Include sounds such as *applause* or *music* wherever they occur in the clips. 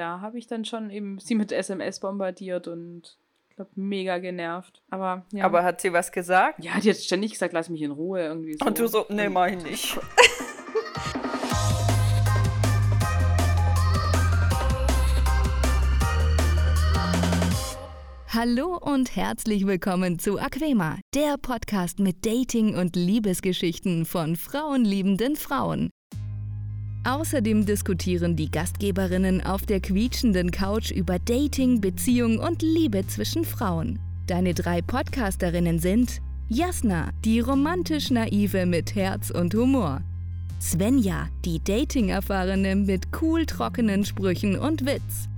da habe ich dann schon eben sie mit SMS bombardiert und ich glaube, mega genervt. Aber ja. Aber hat sie was gesagt? ja, die hat ständig gesagt, lass mich in Ruhe irgendwie so. Und du so, nee, mach ich nicht. *laughs* Hallo und herzlich willkommen zu Aquema, der Podcast mit Dating- und Liebesgeschichten von frauenliebenden Frauen. Außerdem diskutieren die Gastgeberinnen auf der quietschenden Couch über Dating, Beziehung und Liebe zwischen Frauen. Deine drei Podcasterinnen sind Jasna, die romantisch naive mit Herz und Humor. Svenja, die Dating-Erfahrene mit cool trockenen Sprüchen und Witz.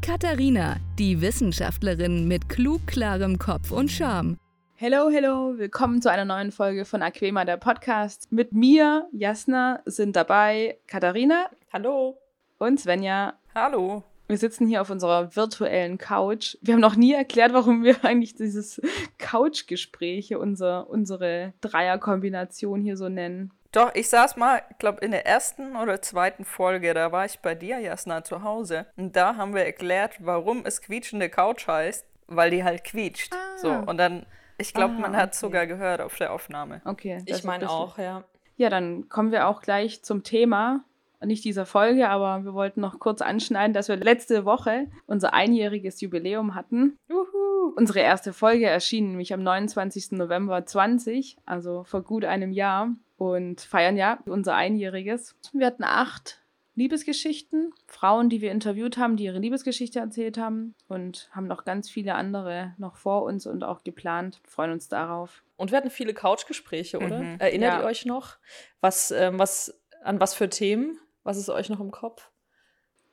Katharina, die Wissenschaftlerin mit klug klarem Kopf und Charme. Hello, hello, willkommen zu einer neuen Folge von Aquema, der Podcast. Mit mir, Jasna, sind dabei Katharina Hallo. und Svenja. Hallo. Wir sitzen hier auf unserer virtuellen Couch. Wir haben noch nie erklärt, warum wir *laughs* eigentlich dieses Couchgespräche, unser, unsere Dreierkombination hier so nennen. Doch, ich saß mal, ich glaube, in der ersten oder zweiten Folge, da war ich bei dir, Jasna, zu Hause. Und da haben wir erklärt, warum es quietschende Couch heißt, weil die halt quietscht. Ah. So, und dann, ich glaube, Ah, man hat okay. sogar gehört auf der Aufnahme. Okay. das Ich meine auch, ja. Ja, dann kommen wir auch gleich zum Thema. Nicht dieser Folge, aber wir wollten noch kurz anschneiden, dass wir letzte Woche unser einjähriges Jubiläum hatten. Juhu. Unsere erste Folge erschien nämlich am 29. November 20, also vor gut einem Jahr. Und feiern ja unser einjähriges. Wir hatten acht Liebesgeschichten, Frauen, die wir interviewt haben, die ihre Liebesgeschichte erzählt haben und haben noch ganz viele andere noch vor uns und auch geplant. Freuen uns darauf. Und wir hatten viele Couchgespräche, oder? Mhm. Erinnert Ja. ihr euch noch? Was, ähm, was, an was für Themen? Was ist euch noch im Kopf?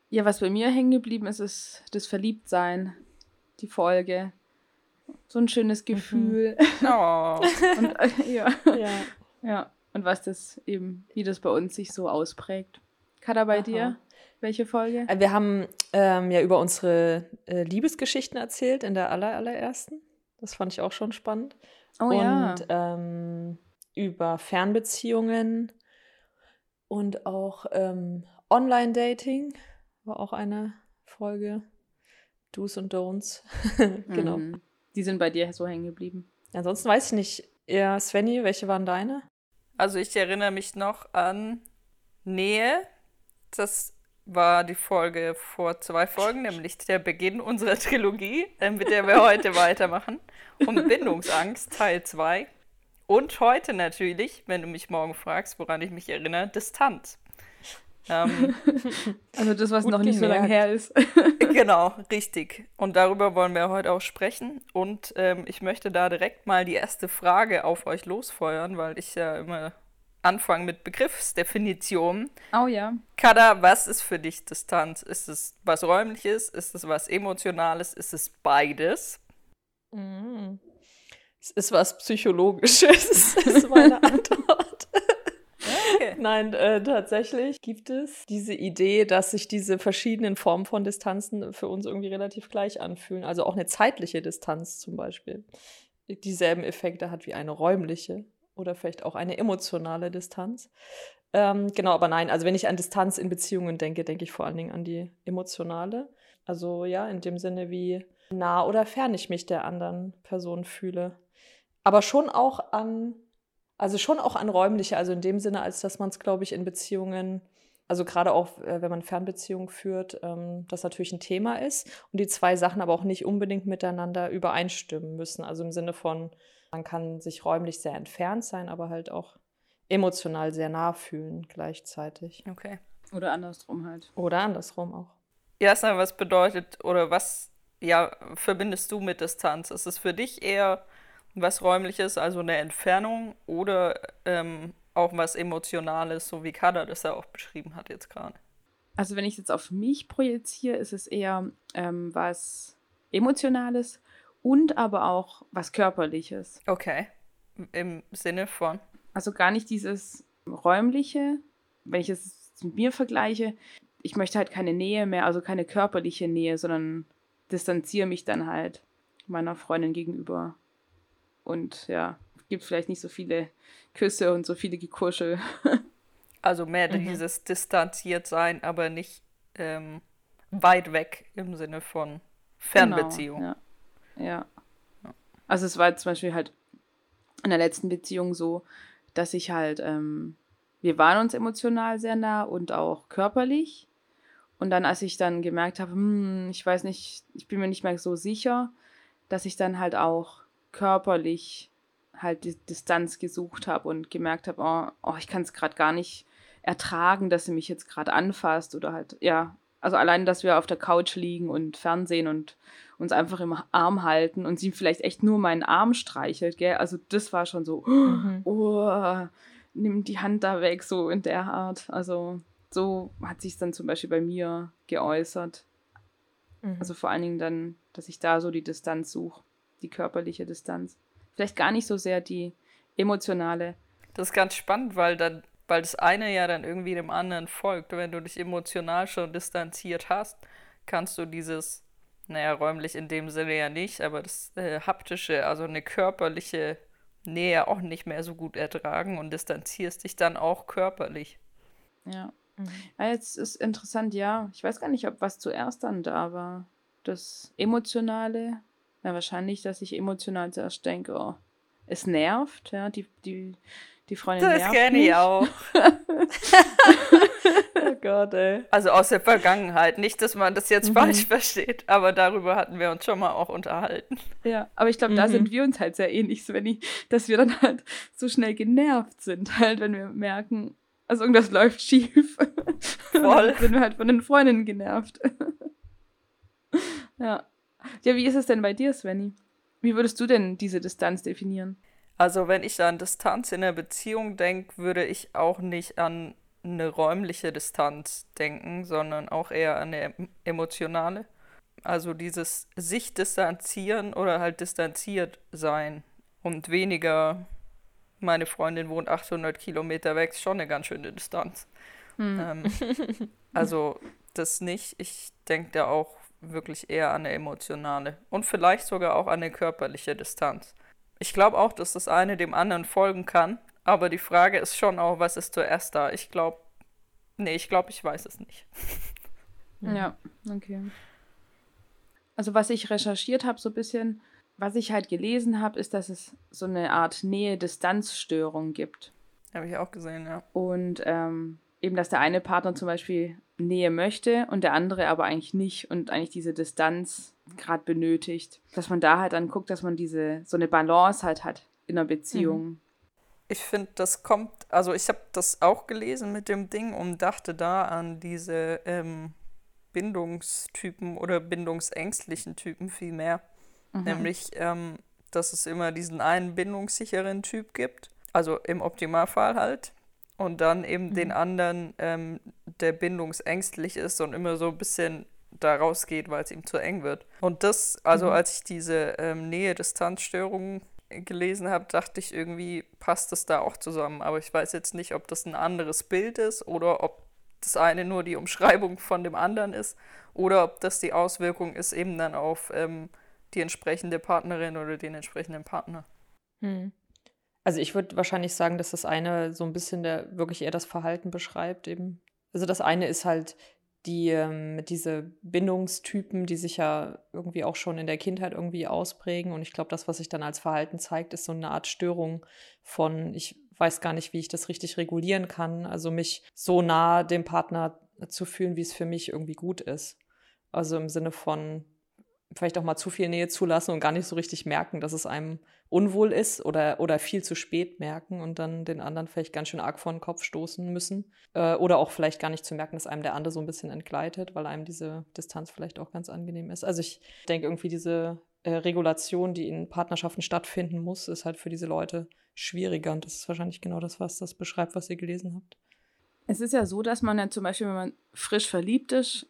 Ja, was bei mir hängen geblieben ist, ist das Verliebtsein, die Folge. So ein schönes Gefühl. Oh. *laughs* Und, äh, ja. Ja. ja. Und was das eben, wie das bei uns sich so ausprägt. Kada, bei Aha. dir? Welche Folge? Äh, Wir haben ähm, ja über unsere äh, Liebesgeschichten erzählt in der aller, allerersten. Das fand ich auch schon spannend. Oh ja. Und ähm, über Fernbeziehungen und auch ähm, Online-Dating war auch eine Folge. Do's und Don'ts. *laughs* genau. Mhm. Die sind bei dir so hängen geblieben. Ansonsten weiß ich nicht. Ja, Svenny, welche waren deine? Also ich erinnere mich noch an Nähe. Das war die Folge vor zwei Folgen, nämlich der Beginn unserer Trilogie, äh, mit der wir heute weitermachen. Und Bindungsangst, Teil 2. Und heute natürlich, wenn du mich morgen fragst, woran ich mich erinnere, Distanz. Ähm, Also das, was noch nicht so lange her ist. *laughs* genau, richtig. Und darüber wollen wir heute auch sprechen. Und ähm, ich möchte da direkt mal die erste Frage auf euch losfeuern, weil ich ja immer anfange mit Begriffsdefinitionen. Oh ja. Kada, was ist für dich Distanz? Ist es was Räumliches? Ist es was Emotionales? Ist es beides? Mhm. Es ist was Psychologisches, *laughs* ist meine Antwort. Okay. Nein, äh, tatsächlich gibt es diese Idee, dass sich diese verschiedenen Formen von Distanzen für uns irgendwie relativ gleich anfühlen. Also auch eine zeitliche Distanz zum Beispiel dieselben Effekte hat wie eine räumliche oder vielleicht auch eine emotionale Distanz. Ähm, genau, aber nein, also wenn ich an Distanz in Beziehungen denke, denke ich vor allen Dingen an die emotionale. Also ja, in dem Sinne, wie nah oder fern ich mich der anderen Person fühle. Aber schon auch an, also schon auch an räumliche, also in dem Sinne, als dass man es, glaube ich, in Beziehungen, also gerade auch, äh, wenn man Fernbeziehungen führt, ähm, das natürlich ein Thema ist und die zwei Sachen aber auch nicht unbedingt miteinander übereinstimmen müssen. Also im Sinne von, man kann sich räumlich sehr entfernt sein, aber halt auch emotional sehr nah fühlen gleichzeitig. Okay. Oder andersrum halt. Oder andersrum auch. Jasna, was bedeutet oder was ja, verbindest du mit Distanz? Ist es für dich eher was Räumliches, also eine Entfernung, oder ähm, auch was Emotionales, so wie Kada das ja auch beschrieben hat jetzt gerade? Also wenn ich jetzt auf mich projiziere, ist es eher ähm, was Emotionales und aber auch was Körperliches. Okay. Im Sinne von. Also gar nicht dieses räumliche, wenn ich es mit mir vergleiche. Ich möchte halt keine Nähe mehr, also keine körperliche Nähe, sondern distanziere mich dann halt meiner Freundin gegenüber. Und ja, gibt vielleicht nicht so viele Küsse und so viele Gekuschel. *laughs* Also mehr Mhm. dieses distanziert sein, aber nicht ähm, weit weg im Sinne von Fernbeziehung. Genau, ja. Ja. Also es war zum Beispiel halt in der letzten Beziehung so, dass ich halt, ähm, wir waren uns emotional sehr nah und auch körperlich. Und dann, als ich dann gemerkt habe, hm, ich weiß nicht, ich bin mir nicht mehr so sicher, dass ich dann halt auch körperlich halt die Distanz gesucht habe und gemerkt habe, oh, oh ich kann es gerade gar nicht ertragen, dass sie mich jetzt gerade anfasst oder halt, ja, also allein, dass wir auf der Couch liegen und Fernsehen und uns einfach im Arm halten und sie vielleicht echt nur meinen Arm streichelt, gell? Also das war schon so, mhm. oh, nimm die Hand da weg, so in der Art. Also so hat sich dann zum Beispiel bei mir geäußert. Mhm. Also vor allen Dingen dann, dass ich da so die Distanz suche, die körperliche Distanz. Vielleicht gar nicht so sehr die emotionale. Das ist ganz spannend, weil dann weil das eine ja dann irgendwie dem anderen folgt. Wenn du dich emotional schon distanziert hast, kannst du dieses, naja, räumlich in dem Sinne ja nicht, aber das äh, haptische, also eine körperliche Nähe auch nicht mehr so gut ertragen und distanzierst dich dann auch körperlich. Ja. Mhm. ja jetzt ist interessant, ja. Ich weiß gar nicht, ob was zuerst dann da war. Das Emotionale. Ja, wahrscheinlich, dass ich emotional zuerst denke, oh, es nervt, ja, die, die die Freundin Das kenne ich auch. *laughs* oh Gott, ey. Also aus der Vergangenheit. Nicht, dass man das jetzt mhm. falsch versteht, aber darüber hatten wir uns schon mal auch unterhalten. Ja, aber ich glaube, mhm. da sind wir uns halt sehr ähnlich, Svenny, dass wir dann halt so schnell genervt sind, halt, wenn wir merken, also irgendwas läuft schief. *laughs* Voll. sind wir halt von den Freundinnen genervt. *laughs* ja. Ja, wie ist es denn bei dir, Svenny? Wie würdest du denn diese Distanz definieren? Also wenn ich an Distanz in der Beziehung denke, würde ich auch nicht an eine räumliche Distanz denken, sondern auch eher an eine emotionale. Also dieses sich distanzieren oder halt distanziert sein und weniger, meine Freundin wohnt 800 Kilometer weg, ist schon eine ganz schöne Distanz. Hm. Ähm, *laughs* also das nicht. Ich denke da auch wirklich eher an eine emotionale und vielleicht sogar auch an eine körperliche Distanz. Ich glaube auch, dass das eine dem anderen folgen kann. Aber die Frage ist schon auch, was ist zuerst da? Ich glaube, nee, ich glaube, ich weiß es nicht. *laughs* ja, okay. Also was ich recherchiert habe, so ein bisschen, was ich halt gelesen habe, ist, dass es so eine Art Nähe-Distanz-Störung gibt. Habe ich auch gesehen, ja. Und ähm, eben, dass der eine Partner zum Beispiel Nähe möchte und der andere aber eigentlich nicht und eigentlich diese Distanz gerade benötigt. Dass man da halt dann guckt, dass man diese so eine Balance halt hat in einer Beziehung. Mhm. Ich finde, das kommt, also ich habe das auch gelesen mit dem Ding und dachte da an diese ähm, Bindungstypen oder bindungsängstlichen Typen viel mehr. Mhm. Nämlich, ähm, dass es immer diesen einen bindungssicheren Typ gibt. Also im Optimalfall halt. Und dann eben mhm. den anderen, ähm, der bindungsängstlich ist und immer so ein bisschen da rausgeht, weil es ihm zu eng wird. Und das, also mhm. als ich diese ähm, Nähe-Distanz-Störung gelesen habe, dachte ich irgendwie, passt das da auch zusammen. Aber ich weiß jetzt nicht, ob das ein anderes Bild ist oder ob das eine nur die Umschreibung von dem anderen ist oder ob das die Auswirkung ist eben dann auf ähm, die entsprechende Partnerin oder den entsprechenden Partner. Hm. Also ich würde wahrscheinlich sagen, dass das eine so ein bisschen der wirklich eher das Verhalten beschreibt eben. Also das eine ist halt die, ähm, diese Bindungstypen, die sich ja irgendwie auch schon in der Kindheit irgendwie ausprägen. Und ich glaube, das, was sich dann als Verhalten zeigt, ist so eine Art Störung von, ich weiß gar nicht, wie ich das richtig regulieren kann. Also mich so nah dem Partner zu fühlen, wie es für mich irgendwie gut ist. Also im Sinne von, vielleicht auch mal zu viel Nähe zulassen und gar nicht so richtig merken, dass es einem unwohl ist oder, oder viel zu spät merken und dann den anderen vielleicht ganz schön arg vor den Kopf stoßen müssen. Äh, oder auch vielleicht gar nicht zu merken, dass einem der andere so ein bisschen entgleitet, weil einem diese Distanz vielleicht auch ganz angenehm ist. Also ich denke irgendwie diese äh, Regulation, die in Partnerschaften stattfinden muss, ist halt für diese Leute schwieriger. Und das ist wahrscheinlich genau das, was das beschreibt, was ihr gelesen habt. Es ist ja so, dass man ja zum Beispiel, wenn man frisch verliebt ist,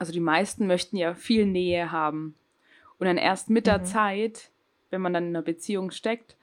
also die meisten möchten ja viel Nähe haben. Und dann erst mit der mhm. Zeit, wenn man dann in einer Beziehung steckt,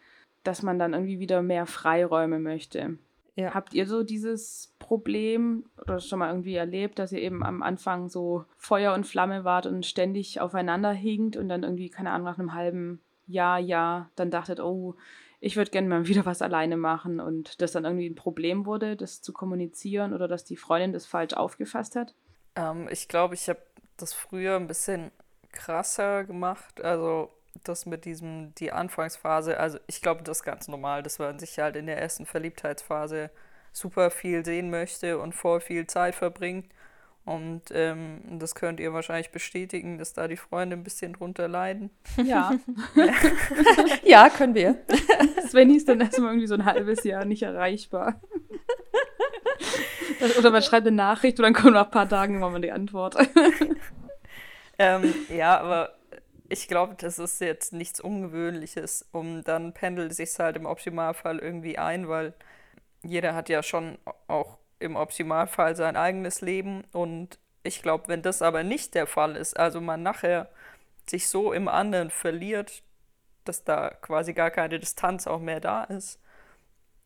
dass man dann irgendwie wieder mehr Freiräume möchte. Ja. Habt ihr so dieses Problem oder schon mal irgendwie erlebt, dass ihr eben am Anfang so Feuer und Flamme wart und ständig aufeinander hinkt und dann irgendwie, keine Ahnung, nach einem halben Jahr, Jahr dann dachtet, oh, ich würde gerne mal *laughs* wieder was alleine machen und das dann irgendwie ein Problem wurde, das zu kommunizieren oder dass die Freundin das falsch aufgefasst hat? Ähm, ich glaube, ich habe das früher ein bisschen krasser gemacht. Also das mit diesem, die Anfangsphase, also ich glaube, das ist ganz normal, dass man sich halt in der ersten Verliebtheitsphase super viel sehen möchte und voll viel Zeit verbringt. Und ähm, das könnt ihr wahrscheinlich bestätigen, dass da die Freunde ein bisschen drunter leiden. Ja. *laughs* ja, können wir. Svenny ist dann erstmal irgendwie so ein halbes Jahr nicht erreichbar. *laughs* Oder man schreibt eine Nachricht und dann kommt nach ein paar Tagen immer mal die Antwort. *laughs* ähm, ja, aber ich glaube, das ist jetzt nichts Ungewöhnliches. Und dann pendelt sich halt im Optimalfall irgendwie ein, weil jeder hat ja schon auch im Optimalfall sein eigenes Leben. Und ich glaube, wenn das aber nicht der Fall ist, also man nachher sich so im anderen verliert, dass da quasi gar keine Distanz auch mehr da ist,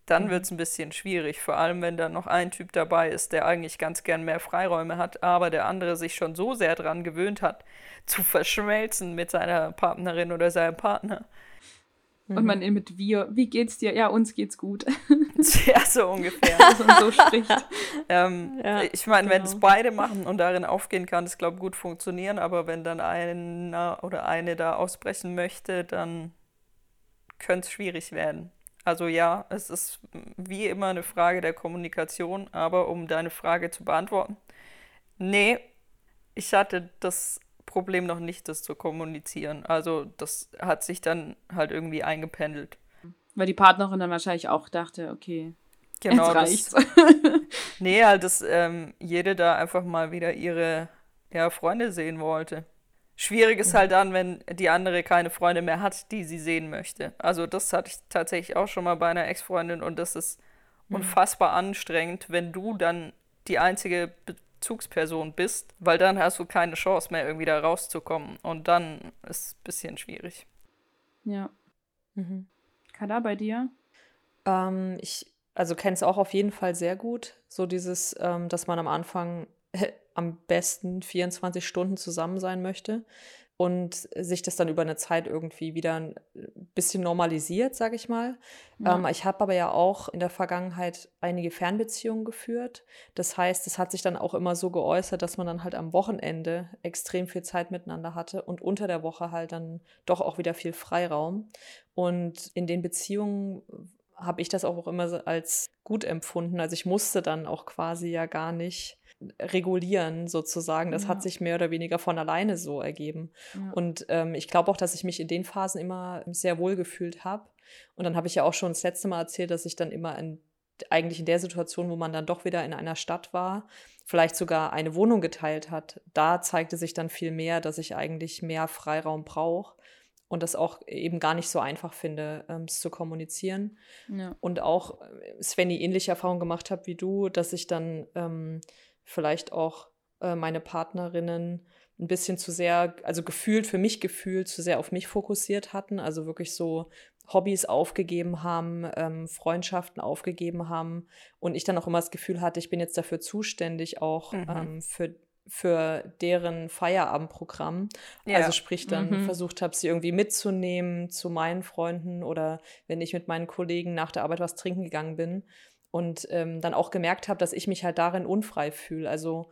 dann mhm. wird es ein bisschen schwierig. Vor allem, wenn da noch ein Typ dabei ist, der eigentlich ganz gern mehr Freiräume hat, aber der andere sich schon so sehr daran gewöhnt hat, zu verschmelzen mit seiner Partnerin oder seinem Partner, und man mhm. mit wir, wie geht's dir? Ja, uns geht's gut. *laughs* Ja, so ungefähr. Also, und so spricht. *laughs* Ähm, ja, ich meine, genau. wenn es beide machen und darin aufgehen kann, das glaube ich gut funktionieren, aber wenn dann einer oder eine da ausbrechen möchte, dann könnte es schwierig werden. Also ja, es ist wie immer eine Frage der Kommunikation, aber um deine Frage zu beantworten, nee, ich hatte das Problem noch nicht, das zu kommunizieren. Also das hat sich dann halt irgendwie eingependelt. Weil die Partnerin dann wahrscheinlich auch dachte, okay, genau, jetzt reicht's. Das, *laughs* nee, halt, dass ähm, jede da einfach mal wieder ihre ja, Freunde sehen wollte. Schwierig ist halt dann, wenn die andere keine Freunde mehr hat, die sie sehen möchte. Also das hatte ich tatsächlich auch schon mal bei einer Ex-Freundin und das ist mhm. unfassbar anstrengend, wenn du dann die einzige Bezugsperson bist, weil dann hast du keine Chance mehr, irgendwie da rauszukommen. Und dann ist es ein bisschen schwierig. Ja. Mhm. Kada, bei dir? Ähm, ich also kenne es auch auf jeden Fall sehr gut. So dieses, ähm, dass man am Anfang *laughs* am besten 24 Stunden zusammen sein möchte und sich das dann über eine Zeit irgendwie wieder ein bisschen normalisiert, sage ich mal. Ja. Ähm, ich habe aber ja auch in der Vergangenheit einige Fernbeziehungen geführt. Das heißt, es hat sich dann auch immer so geäußert, dass man dann halt am Wochenende extrem viel Zeit miteinander hatte und unter der Woche halt dann doch auch wieder viel Freiraum. Und in den Beziehungen habe ich das auch immer als gut empfunden. Also ich musste dann auch quasi ja gar nicht regulieren sozusagen. Das ja. hat sich mehr oder weniger von alleine so ergeben. Ja. Und ähm, ich glaube auch, dass ich mich in den Phasen immer sehr wohl gefühlt habe. Und dann habe ich ja auch schon das letzte Mal erzählt, dass ich dann immer in, eigentlich in der Situation, wo man dann doch wieder in einer Stadt war, vielleicht sogar eine Wohnung geteilt hat, da zeigte sich dann viel mehr, dass ich eigentlich mehr Freiraum brauche und das auch eben gar nicht so einfach finde, ähm, es zu kommunizieren. Ja. Und auch äh, Svenny ähnliche Erfahrungen gemacht habe wie du, dass ich dann ähm, vielleicht auch äh, meine Partnerinnen ein bisschen zu sehr, also gefühlt, für mich gefühlt, zu sehr auf mich fokussiert hatten, also wirklich so Hobbys aufgegeben haben, ähm, Freundschaften aufgegeben haben und ich dann auch immer das Gefühl hatte, ich bin jetzt dafür zuständig, auch mhm. ähm, für für deren Feierabendprogramm. Ja. Also sprich dann mhm. versucht habe, sie irgendwie mitzunehmen zu meinen Freunden oder wenn ich mit meinen Kollegen nach der Arbeit was trinken gegangen bin, und ähm, dann auch gemerkt habe, dass ich mich halt darin unfrei fühle. Also,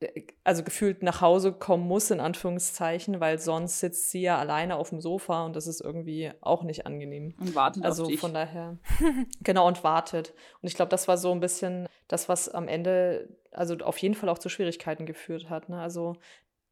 äh, also gefühlt nach Hause kommen muss, in Anführungszeichen, weil sonst sitzt sie ja alleine auf dem Sofa und das ist irgendwie auch nicht angenehm. Und wartet also auf dich. von daher. *laughs* genau, und wartet. Und ich glaube, das war so ein bisschen das, was am Ende, also auf jeden Fall auch zu Schwierigkeiten geführt hat. Ne? Also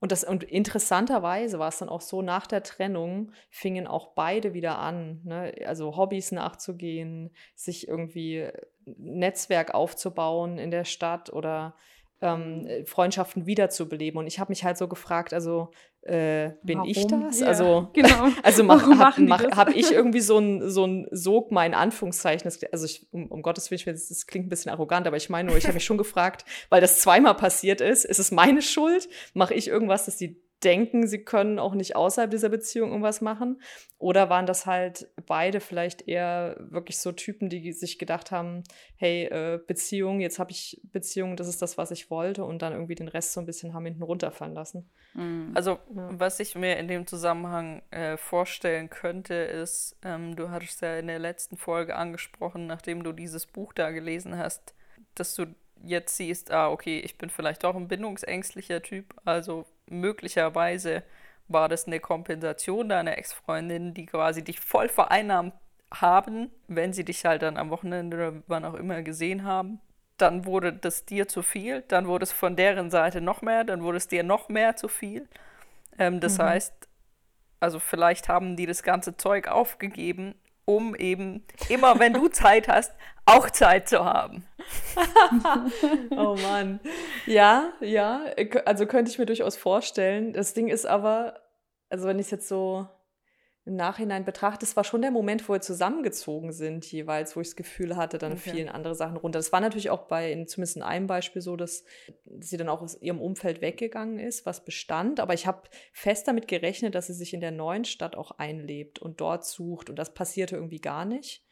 und, das, und interessanterweise war es dann auch so, nach der Trennung fingen auch beide wieder an, ne? also Hobbys nachzugehen, sich irgendwie Netzwerk aufzubauen in der Stadt oder ähm, Freundschaften wiederzubeleben. Und ich habe mich halt so gefragt, also äh, bin Warum? ich das? Ja, also, *laughs* genau. *laughs* also mach, hab, mach, hab ich *laughs* irgendwie so ein, so ein Sog mal in Anführungszeichen. Also ich, um, um Gottes Willen, das, das klingt ein bisschen arrogant, aber ich meine nur, ich habe mich schon gefragt, weil das zweimal passiert ist, ist es meine Schuld? Mache ich irgendwas, dass die denken, sie können auch nicht außerhalb dieser Beziehung irgendwas machen? Oder waren das halt beide vielleicht eher wirklich so Typen, die sich gedacht haben, hey, äh, Beziehung, jetzt habe ich Beziehung, das ist das, was ich wollte und dann irgendwie den Rest so ein bisschen haben hinten runterfallen lassen? Mhm. Also, ja. was ich mir in dem Zusammenhang äh, vorstellen könnte, ist, ähm, du hattest ja in der letzten Folge angesprochen, nachdem du dieses Buch da gelesen hast, dass du jetzt siehst, ah, okay, ich bin vielleicht auch ein bindungsängstlicher Typ, also möglicherweise war das eine Kompensation deiner Ex-Freundin, die quasi dich voll vereinnahmt haben, wenn sie dich halt dann am Wochenende oder wann auch immer gesehen haben. Dann wurde das dir zu viel, dann wurde es von deren Seite noch mehr, dann wurde es dir noch mehr zu viel. Ähm, das mhm. heißt, also vielleicht haben die das ganze Zeug aufgegeben, um eben immer, wenn du Zeit hast, auch Zeit zu haben. *laughs* oh Mann. Ja, ja, also könnte ich mir durchaus vorstellen. Das Ding ist aber, also wenn ich es jetzt so im Nachhinein betrachte, es war schon der Moment, wo wir zusammengezogen sind, jeweils, wo ich das Gefühl hatte, dann okay. fielen andere Sachen runter. Das war natürlich auch bei, in, zumindest in einem Beispiel so, dass sie dann auch aus ihrem Umfeld weggegangen ist, was bestand. Aber ich habe fest damit gerechnet, dass sie sich in der neuen Stadt auch einlebt und dort sucht. Und das passierte irgendwie gar nicht.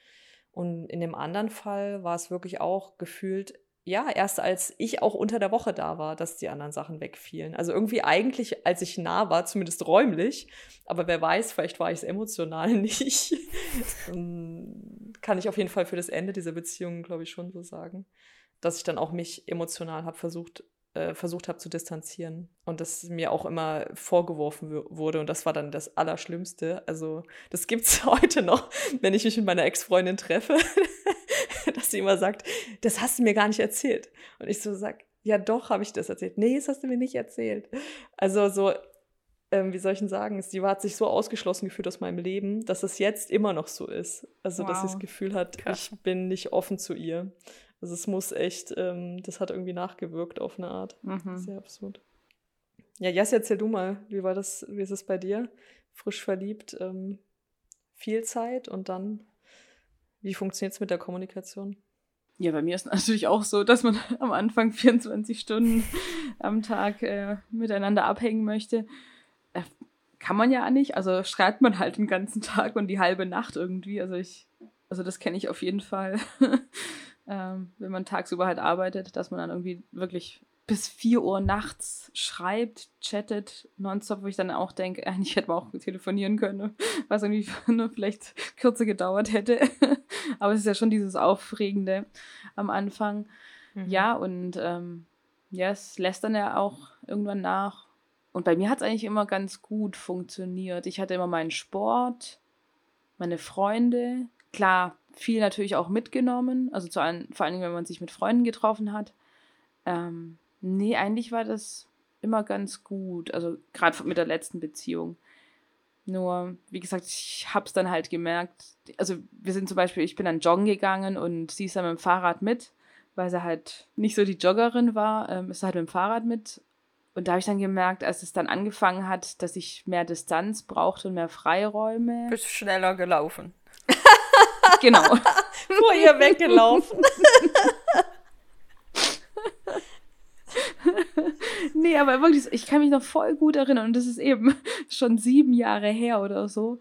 Und in dem anderen Fall war es wirklich auch gefühlt ja, erst als ich auch unter der Woche da war, dass die anderen Sachen wegfielen. Also irgendwie eigentlich, als ich nah war, zumindest räumlich, aber wer weiß, vielleicht war ich es emotional *laughs* nicht. Ähm, kann ich auf jeden Fall für das Ende dieser Beziehung, glaube ich, schon so sagen, dass ich dann auch mich emotional habe versucht, äh, versucht habe zu distanzieren und das mir auch immer vorgeworfen wurde und das war dann das Allerschlimmste. Also das gibt es *laughs* heute noch, wenn ich mich mit meiner Ex-Freundin treffe. Sie immer sagt, das hast du mir gar nicht erzählt. Und ich so sag, ja doch, habe ich das erzählt. Nee, das hast du mir nicht erzählt. Also so, ähm, wie soll ich denn sagen, sie hat sich so ausgeschlossen gefühlt aus meinem Leben, dass es jetzt immer noch so ist. Also, wow. dass sie das Gefühl hat, Krass. ich bin nicht offen zu ihr. Also es muss echt, ähm, das hat irgendwie nachgewirkt auf eine Art. Mhm. Sehr absurd. Ja, Jas, erzähl du mal, wie war das, wie ist es bei dir? Frisch verliebt, ähm, viel Zeit und dann wie funktioniert es mit der Kommunikation? Ja, bei mir ist *laughs* natürlich auch so, dass man *laughs* am Anfang 24 Stunden am Tag äh, miteinander abhängen möchte. Äh, kann man ja nicht. Also schreibt man halt den ganzen Tag und die halbe Nacht irgendwie. Also ich, also das kenne ich auf jeden Fall. *laughs* ähm, wenn man tagsüber halt arbeitet, dass man dann irgendwie wirklich bis 4 Uhr nachts schreibt, chattet, nonstop, wo ich dann auch denke, eigentlich hätte man auch telefonieren können, was irgendwie nur vielleicht kürzer gedauert hätte. Aber es ist ja schon dieses Aufregende am Anfang. Mhm. Ja, und ähm, ja, es lässt dann ja auch irgendwann nach. Und bei mir hat es eigentlich immer ganz gut funktioniert. Ich hatte immer meinen Sport, meine Freunde, klar, viel natürlich auch mitgenommen, also zu allen, vor allem, wenn man sich mit Freunden getroffen hat. Ähm, Nee, eigentlich war das immer ganz gut. Also gerade mit der letzten Beziehung. Nur, wie gesagt, ich habe es dann halt gemerkt. Also wir sind zum Beispiel, ich bin dann joggen gegangen und sie ist dann mit dem Fahrrad mit, weil sie halt nicht so die Joggerin war, ähm, ist halt mit dem Fahrrad mit. Und da habe ich dann gemerkt, als es dann angefangen hat, dass ich mehr Distanz brauchte und mehr Freiräume. Bist schneller gelaufen. genau. *laughs* Vor ihr weggelaufen. *laughs* nee, aber wirklich, ich kann mich noch voll gut erinnern und das ist eben *laughs* schon sieben Jahre her oder so,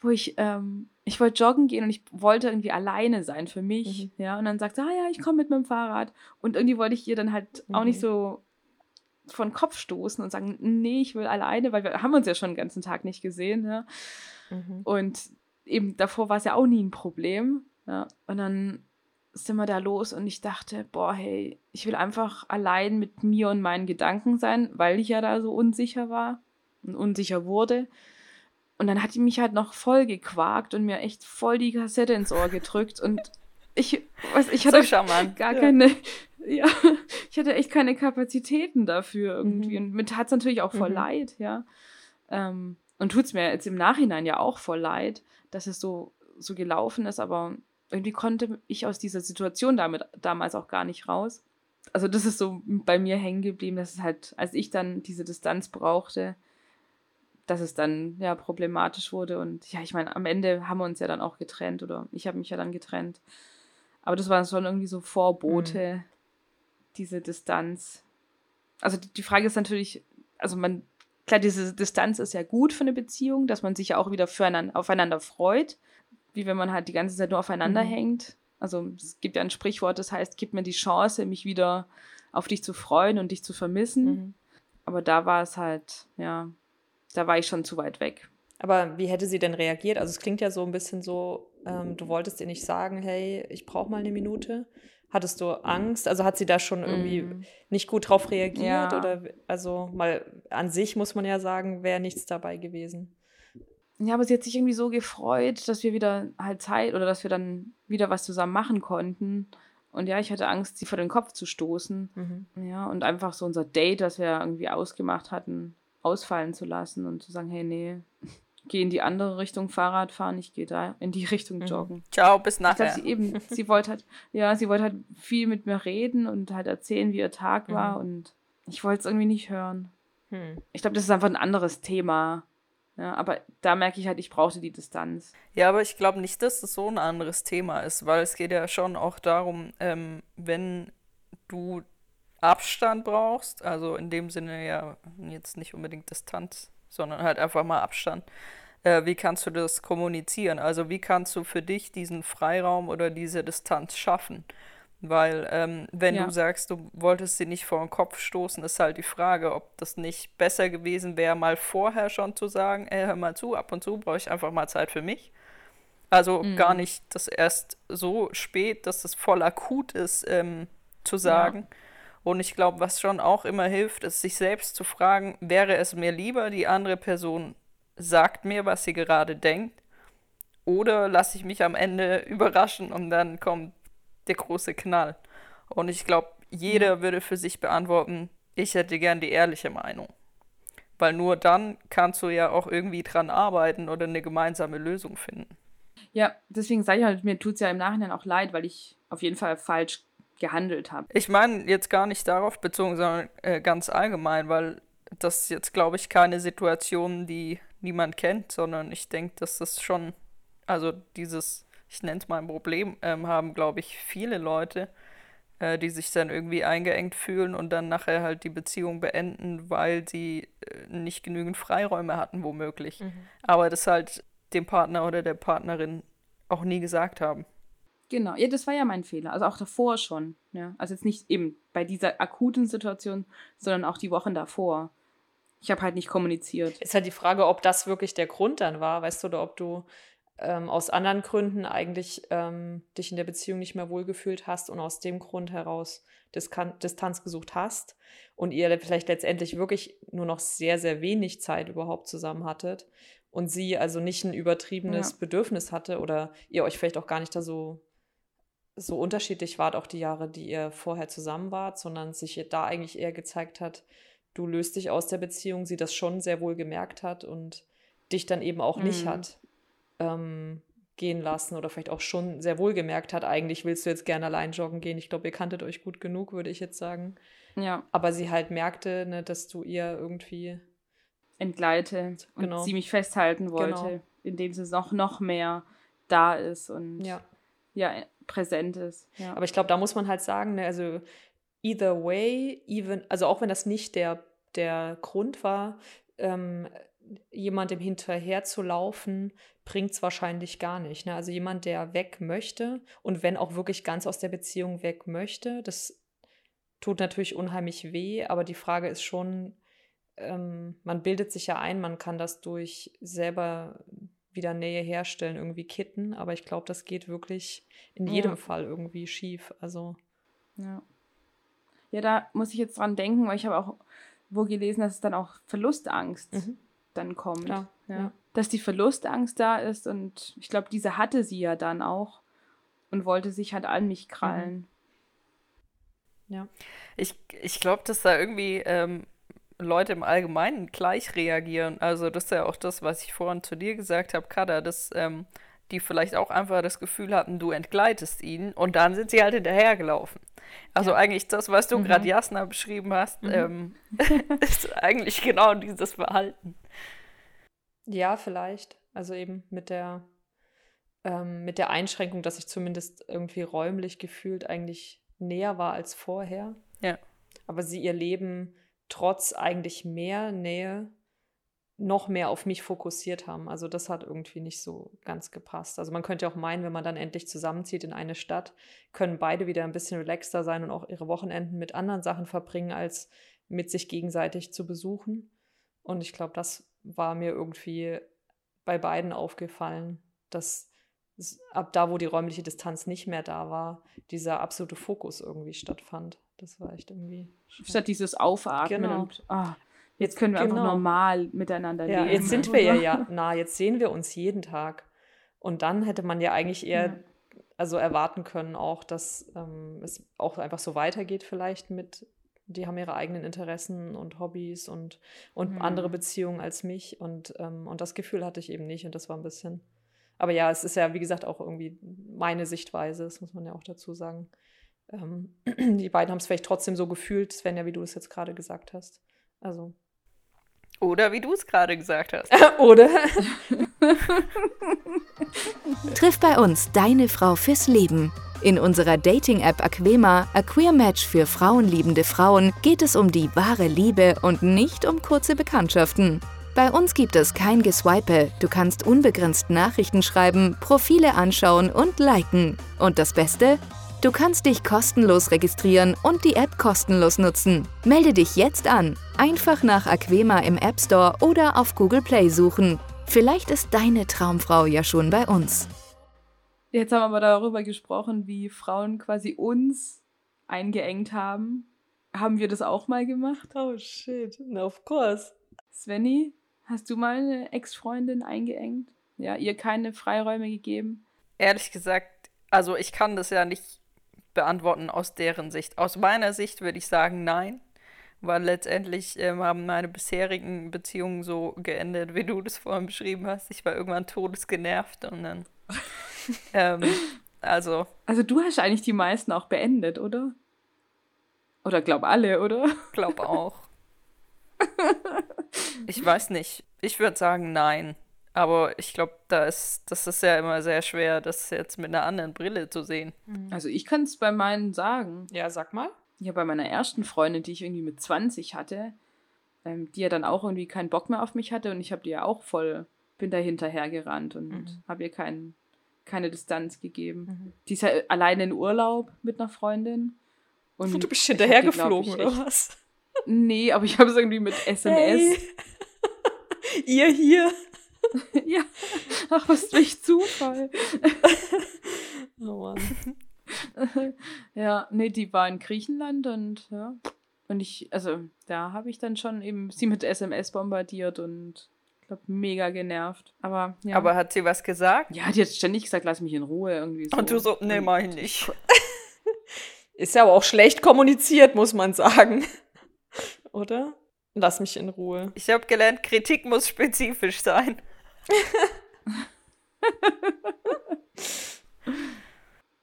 wo ich, ähm, ich wollte joggen gehen und ich wollte irgendwie alleine sein für mich, mhm. ja, und dann sagt sie, ah ja, ich komme mit meinem Fahrrad und irgendwie wollte ich ihr dann halt mhm. auch nicht mhm. so von Kopf stoßen und sagen, nee, ich will alleine, weil wir haben uns ja schon den ganzen Tag nicht gesehen, ja, mhm. und eben davor war es ja auch nie ein Problem, ja, und dann sind wir da los und ich dachte, boah, hey, ich will einfach allein mit mir und meinen Gedanken sein, weil ich ja da so unsicher war und unsicher wurde. Und dann hat die mich halt noch voll gequakt und mir echt voll die Kassette ins Ohr gedrückt und ich, weiß, ich hatte so gar ja. keine, *laughs* ja, ich hatte echt keine Kapazitäten dafür irgendwie. Mhm. Und mir tat es natürlich auch voll mhm. leid, ja. Ähm, und tut es mir jetzt im Nachhinein ja auch voll leid, dass es so, so gelaufen ist, aber irgendwie konnte ich aus dieser Situation damit damals auch gar nicht raus. Also das ist so bei mir hängen geblieben, dass es halt, als ich dann diese Distanz brauchte, dass es dann ja problematisch wurde. Und ja, ich meine, am Ende haben wir uns ja dann auch getrennt oder ich habe mich ja dann getrennt. Aber das waren schon irgendwie so Vorbote, mhm. diese Distanz. Also die, Frage ist natürlich, also man, klar, diese Distanz ist ja gut für eine Beziehung, dass man sich ja auch wieder füreinander, aufeinander freut wie wenn man halt die ganze Zeit nur aufeinander mhm. hängt. Also es gibt ja ein Sprichwort, das heißt, gib mir die Chance, mich wieder auf dich zu freuen und dich zu vermissen. Mhm. Aber da war es halt, ja, da war ich schon zu weit weg. Aber wie hätte sie denn reagiert? Also es klingt ja so ein bisschen so, ähm, du wolltest ihr nicht sagen, hey, ich brauche mal eine Minute. Hattest du Angst? Also hat sie da schon irgendwie Mm. nicht gut drauf reagiert? Ja. Oder also mal an sich muss man ja sagen, wäre nichts dabei gewesen. Ja, aber sie hat sich irgendwie so gefreut, dass wir wieder halt Zeit oder dass wir dann wieder was zusammen machen konnten. Und ja, ich hatte Angst, sie vor den Kopf zu stoßen. Mhm. Ja, und einfach so unser Date, das wir irgendwie ausgemacht hatten, ausfallen zu lassen und zu sagen, hey, nee, *laughs* geh in die andere Richtung Fahrrad fahren, ich gehe da in die Richtung Mhm. joggen. Ciao, bis Ich glaube, nachher. sie eben, *laughs* sie wollte halt, ja, sie wollte halt viel mit mir reden und halt erzählen, wie ihr Tag war Mhm. und ich wollte es irgendwie nicht hören. Hm. Ich glaube, das ist einfach ein anderes Thema. Ja, aber da merke ich halt, ich brauchte die Distanz. Ja, aber ich glaube nicht, dass das so ein anderes Thema ist, weil es geht ja schon auch darum, ähm, wenn du Abstand brauchst, also in dem Sinne ja jetzt nicht unbedingt Distanz, sondern halt einfach mal Abstand. Äh, wie kannst du das kommunizieren? Also wie kannst du für dich diesen Freiraum oder diese Distanz schaffen? Weil ähm, wenn Ja. du sagst, du wolltest sie nicht vor den Kopf stoßen, ist halt die Frage, ob das nicht besser gewesen wäre, mal vorher schon zu sagen, ey, hör mal zu, ab und zu brauche ich einfach mal Zeit für mich. Also gar nicht das erst so spät, dass es voll akut ist, ähm, zu sagen. Und ich glaube, was schon auch immer hilft, ist, sich selbst zu fragen, wäre es mir lieber, die andere Person sagt mir, was sie gerade denkt, oder lasse ich mich am Ende *laughs* überraschen und dann kommt der große Knall. Und ich glaube, jeder würde für sich beantworten, ich hätte gern die ehrliche Meinung. Weil nur dann kannst du ja auch irgendwie dran arbeiten oder eine gemeinsame Lösung finden. Ja, deswegen sage ich halt, mir tut es ja im Nachhinein auch leid, weil ich auf jeden Fall falsch gehandelt habe. Ich meine jetzt gar nicht darauf bezogen, sondern äh, ganz allgemein, weil das ist jetzt, glaube ich, keine Situation, die niemand kennt, sondern ich denke, dass das schon, also dieses, ich nenne es mal ein Problem, ähm, haben, glaube ich, viele Leute, äh, die sich dann irgendwie eingeengt fühlen und dann nachher halt die Beziehung beenden, weil sie äh, nicht genügend Freiräume hatten, womöglich. Aber das halt dem Partner oder der Partnerin auch nie gesagt haben. Genau, ja, das war ja mein Fehler. Also auch davor schon. Ja. Also jetzt nicht eben bei dieser akuten Situation, sondern auch die Wochen davor. Ich habe halt nicht kommuniziert. Ist halt die Frage, ob das wirklich der Grund dann war, weißt du, oder ob du ähm, aus anderen Gründen eigentlich ähm, dich in der Beziehung nicht mehr wohlgefühlt hast und aus dem Grund heraus Diskan Distanz gesucht hast und ihr vielleicht letztendlich wirklich nur noch sehr, sehr wenig Zeit überhaupt zusammen hattet und sie also nicht ein übertriebenes Ja. Bedürfnis hatte oder ihr euch vielleicht auch gar nicht da so, so unterschiedlich wart, auch die Jahre, die ihr vorher zusammen wart, sondern sich da eigentlich eher gezeigt hat, du löst dich aus der Beziehung, sie das schon sehr wohl gemerkt hat und dich dann eben auch nicht Mhm. hat ähm, gehen lassen oder vielleicht auch schon sehr wohl gemerkt hat, eigentlich willst du jetzt gerne allein joggen gehen. Ich glaube, ihr kanntet euch gut genug, würde ich jetzt sagen. Ja, Aber sie halt merkte, ne, dass du ihr irgendwie, entgleite und Genau. sie mich festhalten wollte, Genau. indem sie noch, noch mehr da ist und ja. ja, präsent ist. Ja. Aber ich glaube, da muss man halt sagen, ne, also either way, even, also auch wenn das nicht der, der Grund war, ähm, jemandem hinterher zu laufen, bringt es wahrscheinlich gar nicht. Ne? Also jemand, der weg möchte und wenn auch wirklich ganz aus der Beziehung weg möchte, das tut natürlich unheimlich weh, aber die Frage ist schon, ähm, man bildet sich ja ein, man kann das durch selber wieder Nähe herstellen, irgendwie kitten, aber ich glaube, das geht wirklich in Ja. jedem Fall irgendwie schief. Also, Ja. ja, da muss ich jetzt dran denken, weil ich habe auch wo gelesen, dass es dann auch Verlustangst Mhm. Dann kommt. Ja. ja. Dass die Verlustangst da ist und ich glaube, diese hatte sie ja dann auch und wollte sich halt an mich krallen. ja. Ich, ich glaube, dass da irgendwie ähm, Leute im Allgemeinen gleich reagieren. Also das ist ja auch das, was ich vorhin zu dir gesagt habe, Kada, dass ähm, die vielleicht auch einfach das Gefühl hatten, du entgleitest ihnen und dann sind sie halt hinterhergelaufen. Also eigentlich das, was du Mhm. gerade Jasna beschrieben hast, Mhm. ähm, *laughs* ist eigentlich genau dieses Verhalten. Ja, vielleicht. Also eben mit der, ähm, mit der Einschränkung, dass ich zumindest irgendwie räumlich gefühlt eigentlich näher war als vorher. Ja. Aber sie ihr Leben trotz eigentlich mehr Nähe noch mehr auf mich fokussiert haben. Also das hat irgendwie nicht so ganz gepasst. Also man könnte auch meinen, wenn man dann endlich zusammenzieht in eine Stadt, können beide wieder ein bisschen relaxter sein und auch ihre Wochenenden mit anderen Sachen verbringen, als mit sich gegenseitig zu besuchen. Und ich glaube, das war mir irgendwie bei beiden aufgefallen, dass ab da, wo die räumliche Distanz nicht mehr da war, dieser absolute Fokus irgendwie stattfand. Das war echt irgendwie. Statt dieses Aufatmen Genau. und ah, jetzt können wir einfach Genau. normal miteinander Ja, leben. jetzt sind wir ja, ja *laughs* nah, jetzt sehen wir uns jeden Tag. Und dann hätte man ja eigentlich eher Ja. also erwarten können, auch, dass ähm, es auch einfach so weitergeht, vielleicht mit, die haben ihre eigenen Interessen und Hobbys und, und Mhm. andere Beziehungen als mich. Und, ähm, und das Gefühl hatte ich eben nicht. Und das war ein bisschen. Aber ja, es ist ja, wie gesagt, auch irgendwie meine Sichtweise, das muss man ja auch dazu sagen. Ähm, *clears throat* die beiden haben es vielleicht trotzdem so gefühlt, Svenja, wie du es jetzt gerade gesagt hast. Also. Oder wie du es gerade gesagt hast. *laughs* Oder? *laughs* Triff bei uns deine Frau fürs Leben. In unserer Dating-App Aquema, A Queer Match für frauenliebende Frauen, geht es um die wahre Liebe und nicht um kurze Bekanntschaften. Bei uns gibt es kein Geswipe, du kannst unbegrenzt Nachrichten schreiben, Profile anschauen und liken. Und das Beste? Du kannst dich kostenlos registrieren und die App kostenlos nutzen. Melde dich jetzt an. Einfach nach Aquema im App Store oder auf Google Play suchen. Vielleicht ist deine Traumfrau ja schon bei uns. Jetzt haben wir aber darüber gesprochen, wie Frauen quasi uns eingeengt haben. Haben wir das auch mal gemacht? Oh shit, no, of course. Svenny, hast du mal eine Ex-Freundin eingeengt? Ja, ihr keine Freiräume gegeben? Ehrlich gesagt, also ich kann das ja nicht beantworten aus deren Sicht. Aus meiner Sicht würde ich sagen, nein. Weil letztendlich ähm, haben meine bisherigen Beziehungen so geendet, wie du das vorhin beschrieben hast. Ich war irgendwann todesgenervt und dann. *laughs* ähm, also, Also du hast eigentlich die meisten auch beendet, oder? Oder glaub alle, oder? glaub *laughs* auch. Ich weiß nicht. Ich würde sagen, nein. Aber ich glaube, da ist, das ist ja immer sehr schwer, das jetzt mit einer anderen Brille zu sehen. Also ich kann es bei meinen sagen. Ja, sag mal. Ja, bei meiner ersten Freundin, die ich irgendwie mit 20 hatte, ähm, die ja dann auch irgendwie keinen Bock mehr auf mich hatte und ich habe die ja auch voll, bin da hinterher gerannt und Mhm. habe ihr kein, keine Distanz gegeben. Mhm. Die ist ja alleine in Urlaub mit einer Freundin. Und du bist ich hab hinterher die, glaub geflogen, ich, oder was? Nee, aber ich habe es irgendwie mit SMS. Hey. *laughs* Ihr hier. *laughs* ja. Ach, was durch Zufall. *laughs* Oh Mann. ja, nee, die war in Griechenland und ja. Und ich, also da habe ich dann schon eben sie mit SMS bombardiert und glaube, mega genervt. Aber ja. Aber hat sie was gesagt? ja, die hat ständig gesagt, lass mich in Ruhe irgendwie so. Und du so, nee, mach ich nicht. *laughs* Ist ja aber auch schlecht kommuniziert, muss man sagen. *laughs* Oder? Lass mich in Ruhe. Ich habe gelernt, Kritik muss spezifisch sein. *laughs*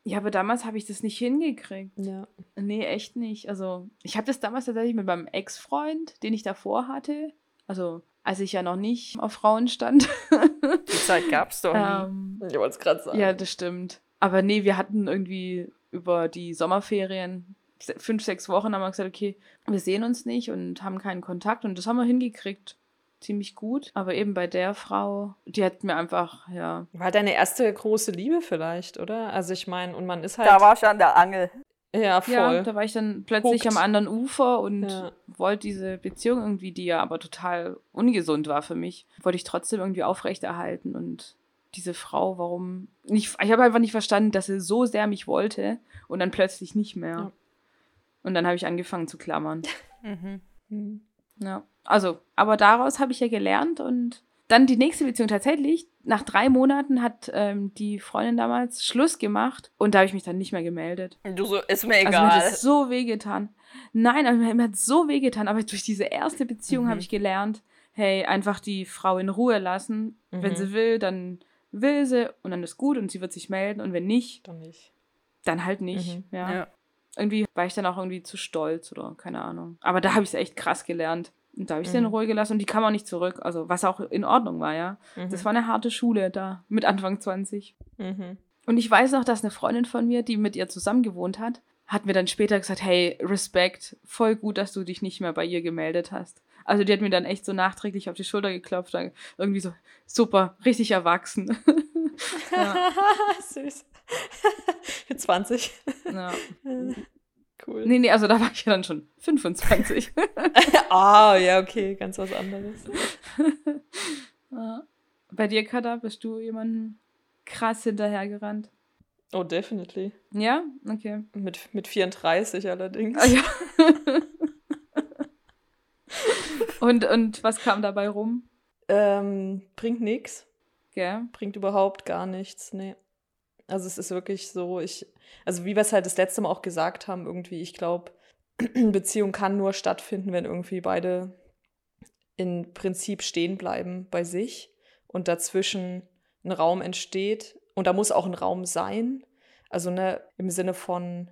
Ja, aber damals habe ich das nicht hingekriegt. Ja. Nee, echt nicht. Also, ich habe das damals tatsächlich mit meinem Ex-Freund, den ich davor hatte. Also, als ich ja noch nicht auf Frauen stand. *laughs* Die Zeit gab's doch nie. ähm, Ich wollte es gerade sagen. Ja, das stimmt. Aber nee, wir hatten irgendwie über die Sommerferien, fünf, sechs Wochen, haben wir gesagt, okay, wir sehen uns nicht und haben keinen Kontakt und das haben wir hingekriegt. Ziemlich gut. Aber eben bei der Frau, die hat mir einfach, ja. War deine erste große Liebe vielleicht, oder? Also ich meine, und man ist halt. Da war schon der Angel. Ja, voll. Ja, da war ich dann plötzlich Hooked. am anderen Ufer und Ja. wollte diese Beziehung irgendwie, die ja aber total ungesund war für mich, wollte ich trotzdem irgendwie aufrechterhalten und diese Frau, warum nicht, ich habe einfach nicht verstanden, dass sie so sehr mich wollte und dann plötzlich nicht mehr. Ja. Und dann habe ich angefangen zu klammern. *laughs* Mhm. Hm. Ja. Also, aber daraus habe ich ja gelernt und dann die nächste Beziehung tatsächlich. Nach drei Monaten hat ähm, die Freundin damals Schluss gemacht und da habe ich mich dann nicht mehr gemeldet. Du so, ist mir Also mir egal. hat es so wehgetan. Nein, aber mir, hat es so wehgetan, aber durch diese erste Beziehung Mhm. habe ich gelernt, hey, einfach die Frau in Ruhe lassen. Wenn Mhm. sie will, dann will sie und dann ist gut und sie wird sich melden und wenn nicht, Doch nicht. dann halt nicht. Mhm. Ja. ja. Irgendwie war ich dann auch irgendwie zu stolz oder keine Ahnung. Aber da habe ich es echt krass gelernt. Und da habe ich sie in Mhm. Ruhe gelassen und die kam auch nicht zurück. Also, was auch in Ordnung war, ja. Mhm. Das war eine harte Schule da, mit Anfang 20. Mhm. Und ich weiß noch, dass eine Freundin von mir, die mit ihr zusammen gewohnt hat, hat mir dann später gesagt, hey, Respekt, voll gut, dass du dich nicht mehr bei ihr gemeldet hast. Also die hat mir dann echt so nachträglich auf die Schulter geklopft, dann irgendwie so, super, richtig erwachsen. *laughs* *laughs* Süß. *laughs* Für 20. ja. Cool. Nee, nee, also da war ich ja dann schon 25. *laughs* *laughs* ah, ja, okay, ganz was anderes. *laughs* Bei dir, Kada, bist du jemanden krass hinterhergerannt. Oh, definitely. Ja? Okay. Mit, mit 34 allerdings. Ah, ja. und, und was kam dabei rum? Ähm, bringt nichts. Gell? Bringt überhaupt gar nichts, nee. Also es ist wirklich so, ich, also wie wir es halt das letzte Mal auch gesagt haben, irgendwie, ich glaube, *clears throat* Beziehung kann nur stattfinden, wenn irgendwie beide im Prinzip stehen bleiben bei sich und dazwischen ein Raum entsteht. Und da muss auch ein Raum sein. Also ne, im Sinne von,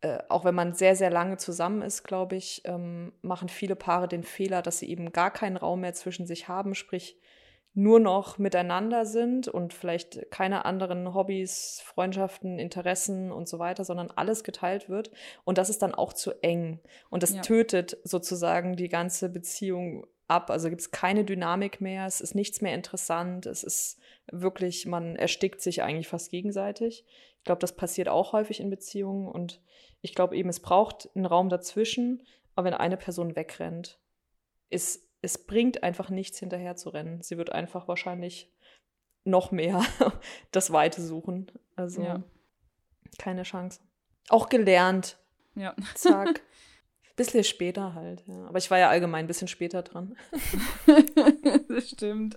äh, auch wenn man sehr, sehr lange zusammen ist, glaube ich, ähm, machen viele Paare den Fehler, dass sie eben gar keinen Raum mehr zwischen sich haben, sprich nur noch miteinander sind und vielleicht keine anderen Hobbys, Freundschaften, Interessen und so weiter, sondern alles geteilt wird. Und das ist dann auch zu eng. Und das Ja. tötet sozusagen die ganze Beziehung ab. Also gibt es keine Dynamik mehr, es ist nichts mehr interessant, es ist wirklich, man erstickt sich eigentlich fast gegenseitig. Ich glaube, das passiert auch häufig in Beziehungen und ich glaube eben, es braucht einen Raum dazwischen, aber wenn eine Person wegrennt, ist es bringt einfach nichts hinterher zu rennen. Sie wird einfach wahrscheinlich noch mehr *laughs* das Weite suchen. Also Ja. keine Chance. Auch gelernt. Ja. Zack. *laughs* Bisschen später halt, ja. Aber ich war ja allgemein ein bisschen später dran. das stimmt.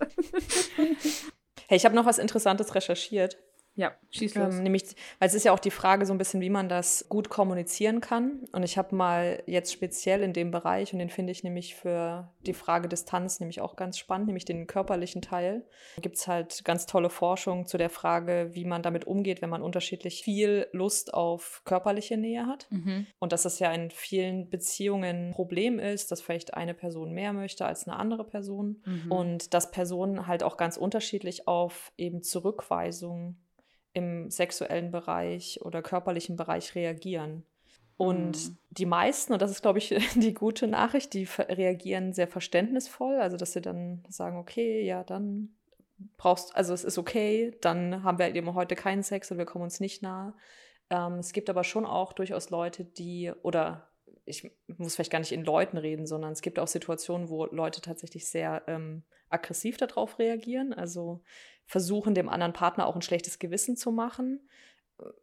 Hey, ich habe noch was Interessantes recherchiert. Ja, schieß los. Ähm, nämlich, weil es ist ja auch die Frage so ein bisschen, wie man das gut kommunizieren kann. Und ich habe mal jetzt speziell in dem Bereich, und den finde ich nämlich für die Frage Distanz nämlich auch ganz spannend, nämlich den körperlichen Teil, gibt es halt ganz tolle Forschung zu der Frage, wie man damit umgeht, wenn man unterschiedlich viel Lust auf körperliche Nähe hat. Mhm. Und dass das ja in vielen Beziehungen ein Problem ist, dass vielleicht eine Person mehr möchte als eine andere Person. Mhm. Und dass Personen halt auch ganz unterschiedlich auf eben Zurückweisung im sexuellen Bereich oder körperlichen Bereich reagieren. Und Mhm. die meisten, und das ist, glaube ich, *laughs* die gute Nachricht, die reagieren sehr verständnisvoll, also dass sie dann sagen, okay, ja, dann brauchst, also es ist okay, dann haben wir halt eben heute keinen Sex und wir kommen uns nicht nahe. Ähm, es gibt aber schon auch durchaus Leute, die, oder ich muss vielleicht gar nicht in Leuten reden, sondern es gibt auch Situationen, wo Leute tatsächlich sehr ähm, aggressiv darauf reagieren, also versuchen dem anderen Partner auch ein schlechtes Gewissen zu machen,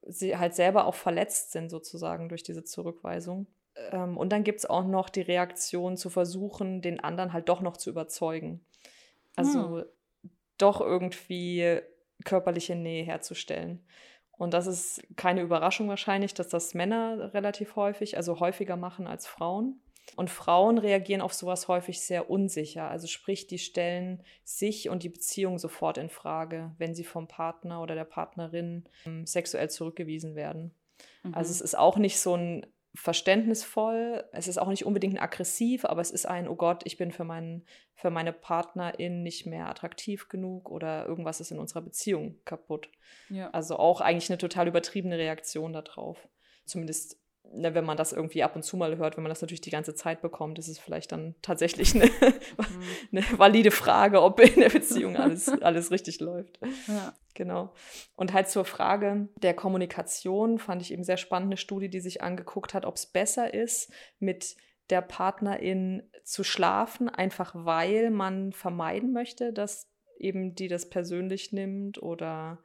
sie halt selber auch verletzt sind sozusagen durch diese Zurückweisung. Ähm, und dann gibt es auch noch die Reaktion zu versuchen, den anderen halt doch noch zu überzeugen. Also doch irgendwie körperliche Nähe herzustellen. Und das ist keine Überraschung wahrscheinlich, dass das Männer relativ häufig, also häufiger machen als Frauen. Und Frauen reagieren auf sowas häufig sehr unsicher. Also sprich, die stellen sich und die Beziehung sofort in Frage, wenn sie vom Partner oder der Partnerin ähm, sexuell zurückgewiesen werden. Mhm. Also es ist auch nicht so ein verständnisvoll, es ist auch nicht unbedingt ein aggressiv, aber es ist ein, oh Gott, ich bin für, meinen, für meine Partnerin nicht mehr attraktiv genug oder irgendwas ist in unserer Beziehung kaputt. ja. Also auch eigentlich eine total übertriebene Reaktion darauf. Zumindest, ne, wenn man das irgendwie ab und zu mal hört, wenn man das natürlich die ganze Zeit bekommt, ist es vielleicht dann tatsächlich eine, *laughs* eine valide Frage, ob in der Beziehung alles, alles richtig läuft. ja. Genau. Und halt zur Frage der Kommunikation fand ich eben sehr spannend eine Studie, die sich angeguckt hat, ob es besser ist, mit der Partnerin zu schlafen, einfach weil man vermeiden möchte, dass eben die das persönlich nimmt oder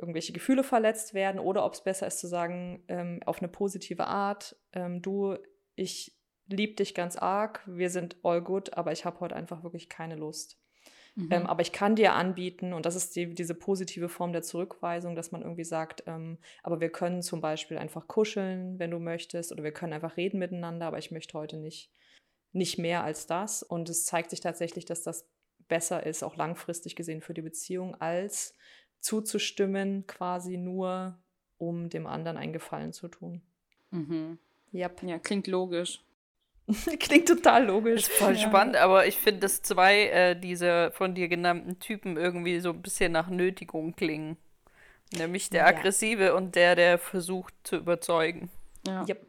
irgendwelche Gefühle verletzt werden oder ob es besser ist zu sagen, ähm, auf eine positive Art, ähm, du, ich liebe dich ganz arg, wir sind all good, aber ich habe heute einfach wirklich keine Lust. Mhm. Ähm, aber ich kann dir anbieten, und das ist die, diese positive Form der Zurückweisung, dass man irgendwie sagt, ähm, aber wir können zum Beispiel einfach kuscheln, wenn du möchtest, oder wir können einfach reden miteinander, aber ich möchte heute nicht, nicht mehr als das. Und es zeigt sich tatsächlich, dass das besser ist, auch langfristig gesehen für die Beziehung, als zuzustimmen, quasi nur, um dem anderen einen Gefallen zu tun. Mhm. Yep. ja, klingt logisch. *laughs* Klingt total logisch. Voll spannend, aber ich finde, dass zwei äh, dieser von dir genannten Typen irgendwie so ein bisschen nach Nötigung klingen. Nämlich der Ja. Aggressive und der, der versucht zu überzeugen. Ja. Yep.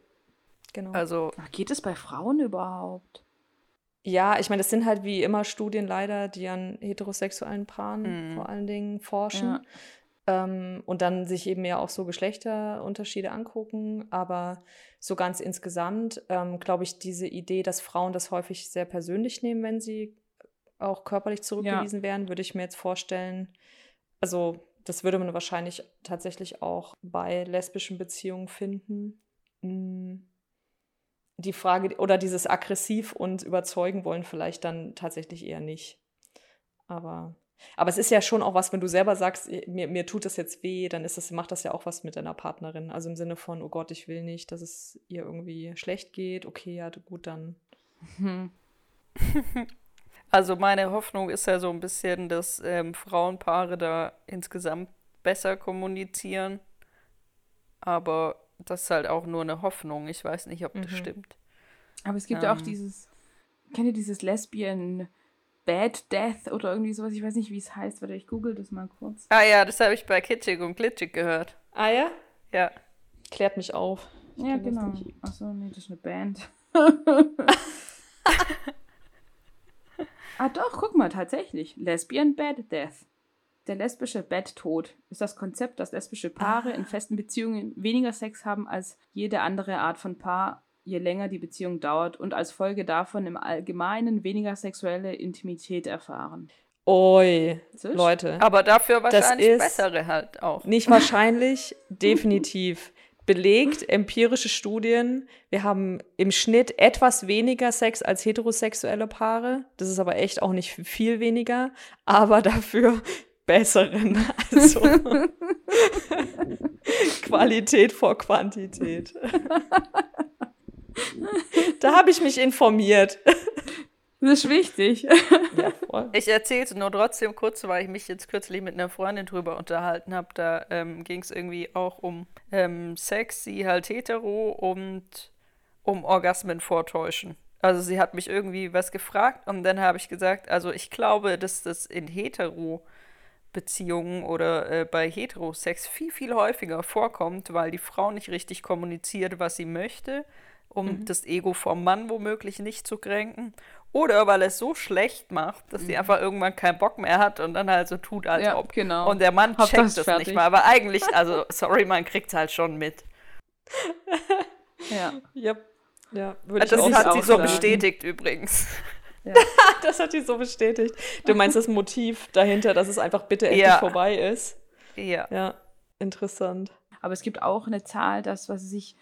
Genau. Also, Ach, Geht es bei Frauen überhaupt? Ja, ich meine, das sind halt wie immer Studien leider, die an heterosexuellen Paaren Mhm. vor allen Dingen forschen. Ähm, und dann sich eben ja auch so Geschlechterunterschiede angucken. Aber so ganz insgesamt ähm, glaube ich, diese Idee, dass Frauen das häufig sehr persönlich nehmen, wenn sie auch körperlich zurückgewiesen werden, würde ich mir jetzt vorstellen. Also das würde man wahrscheinlich tatsächlich auch bei lesbischen Beziehungen finden. Hm. Die Frage oder dieses aggressiv und überzeugen wollen vielleicht dann tatsächlich eher nicht. Aber, aber es ist ja schon auch was, wenn du selber sagst, mir, mir tut das jetzt weh, dann ist das, macht das ja auch was mit deiner Partnerin. Also im Sinne von, oh Gott, ich will nicht, dass es ihr irgendwie schlecht geht. Okay, ja, gut, dann. Hm. *laughs* Also meine Hoffnung ist ja so ein bisschen, dass ähm, Frauenpaare da insgesamt besser kommunizieren. Aber das ist halt auch nur eine Hoffnung. Ich weiß nicht, ob das mhm. stimmt. Aber es gibt ja ähm, auch dieses, kennt ihr dieses Lesbian Bad Death oder irgendwie sowas? Ich weiß nicht, wie es heißt, warte, ich google das mal kurz. Ah ja, das habe ich bei Kitschig und Glitschig gehört. Ah ja? Ja. Klärt mich auf. Ich ja, genau. Achso, nee, das ist eine Band. *laughs* Ah doch, guck mal, tatsächlich. Lesbian Bad Death. Der lesbische Betttod ist das Konzept, dass lesbische Paare ah. in festen Beziehungen weniger Sex haben als jede andere Art von Paar, je länger die Beziehung dauert und als Folge davon im Allgemeinen weniger sexuelle Intimität erfahren. Oi, Leute. Aber dafür wahrscheinlich bessere halt auch. Nicht wahrscheinlich, *laughs* definitiv belegt, empirische Studien. Wir haben im Schnitt etwas weniger Sex als heterosexuelle Paare. Das ist aber echt auch nicht viel weniger, aber dafür besseren. *laughs* Also Qualität vor Quantität. da habe ich mich informiert. Das ist wichtig. Ja. Ich erzähle es nur trotzdem kurz, weil ich mich jetzt kürzlich mit einer Freundin drüber unterhalten habe. Da ähm, ging es irgendwie auch um ähm, Sex, sie halt hetero und um Orgasmen vortäuschen. Also sie hat mich irgendwie was gefragt und dann habe ich gesagt, also ich glaube, dass das in hetero Beziehungen oder äh, bei Heterosex viel, viel häufiger vorkommt, weil die Frau nicht richtig kommuniziert, was sie möchte, um mhm. das Ego vom Mann womöglich nicht zu kränken oder weil es so schlecht macht, dass sie mhm. einfach irgendwann keinen Bock mehr hat und dann halt so tut, als ja, ob. Genau. Und der Mann checkt das, das nicht mal. Aber eigentlich, also, sorry, man kriegt es halt schon mit. ja. Yep. Ja, würde das ich hat sie so bestätigt übrigens. Ja. *laughs* das hat sie so bestätigt. Du meinst das Motiv dahinter, dass es einfach bitte endlich ja. vorbei ist? Ja. Ja, interessant. Aber es gibt auch eine Zahl, das, was sich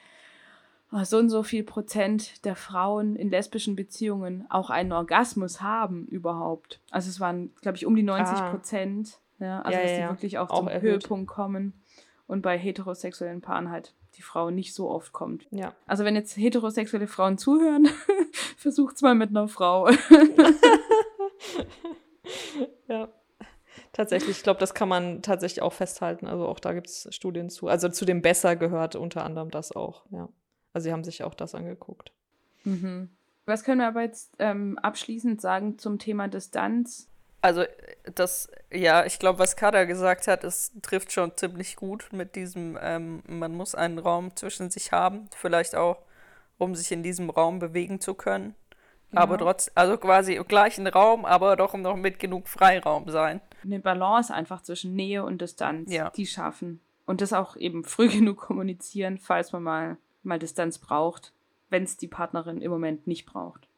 Ah, so und so viel Prozent der Frauen in lesbischen Beziehungen auch einen Orgasmus haben überhaupt. Also es waren, glaube ich, um die 90 ah. Prozent. Ja, also ja, dass die wirklich auch, auch zum erhöht. Höhepunkt kommen. Und bei heterosexuellen Paaren halt die Frau nicht so oft kommt. Ja. Also wenn jetzt heterosexuelle Frauen zuhören, *laughs* versucht's mal mit einer Frau. *laughs* ja. Tatsächlich, ich glaube, das kann man tatsächlich auch festhalten. Also auch da gibt es Studien zu. Also zu dem Besser gehört unter anderem das auch, ja. Also sie haben sich auch das angeguckt. Mhm. Was können wir aber jetzt ähm, abschließend sagen zum Thema Distanz? Also das, ja, ich glaube, was Kada gesagt hat, es trifft schon ziemlich gut mit diesem, ähm, man muss einen Raum zwischen sich haben, vielleicht auch, um sich in diesem Raum bewegen zu können. Genau. Aber trotz, also quasi im gleichen Raum, aber doch noch mit genug Freiraum sein. Eine Balance einfach zwischen Nähe und Distanz, ja. die schaffen. Und das auch eben früh *laughs* genug kommunizieren, falls man mal mal Distanz braucht, wenn es die Partnerin im Moment nicht braucht.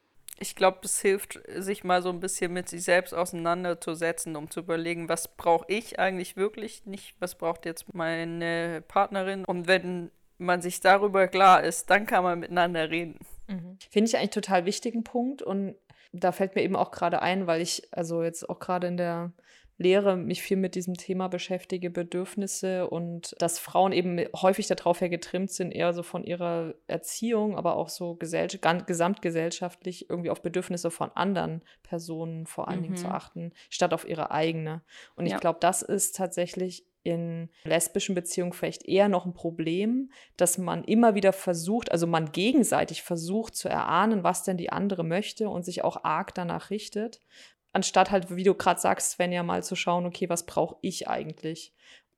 Ich glaube, es hilft, sich mal so ein bisschen mit sich selbst auseinanderzusetzen, um zu überlegen, was brauche ich eigentlich wirklich nicht, was braucht jetzt meine Partnerin. Und wenn man sich darüber klar ist, dann kann man miteinander reden. Mhm. Finde ich eigentlich total wichtigen Punkt und da fällt mir eben auch gerade ein, weil ich also jetzt auch gerade in der Lehre mich viel mit diesem Thema beschäftige, Bedürfnisse und dass Frauen eben häufig darauf her getrimmt sind, eher so von ihrer Erziehung, aber auch so gesamtgesellschaftlich irgendwie auf Bedürfnisse von anderen Personen vor allen mhm. Dingen zu mhm. achten, statt auf ihre eigene. Und ja. ich glaube, das ist tatsächlich in lesbischen Beziehungen vielleicht eher noch ein Problem, dass man immer wieder versucht, also man gegenseitig versucht zu erahnen, was denn die andere möchte und sich auch arg danach richtet anstatt halt, wie du gerade sagst, Sven, ja mal zu schauen, okay, was brauche ich eigentlich?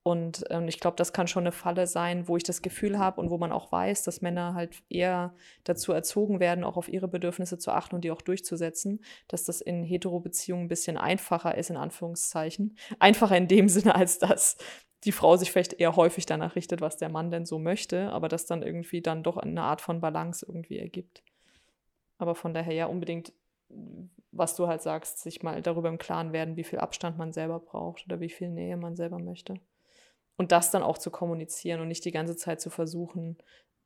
Und ähm, ich glaube, das kann schon eine Falle sein, wo ich das Gefühl habe und wo man auch weiß, dass Männer halt eher dazu erzogen werden, auch auf ihre Bedürfnisse zu achten und die auch durchzusetzen, dass das in Hetero-Beziehungen ein bisschen einfacher ist, in Anführungszeichen. Einfacher in dem Sinne, als dass die Frau sich vielleicht eher häufig danach richtet, was der Mann denn so möchte, aber das dann irgendwie dann doch eine Art von Balance irgendwie ergibt. Aber von daher ja unbedingt was du halt sagst, sich mal darüber im Klaren werden, wie viel Abstand man selber braucht oder wie viel Nähe man selber möchte. und das dann auch zu kommunizieren und nicht die ganze Zeit zu versuchen,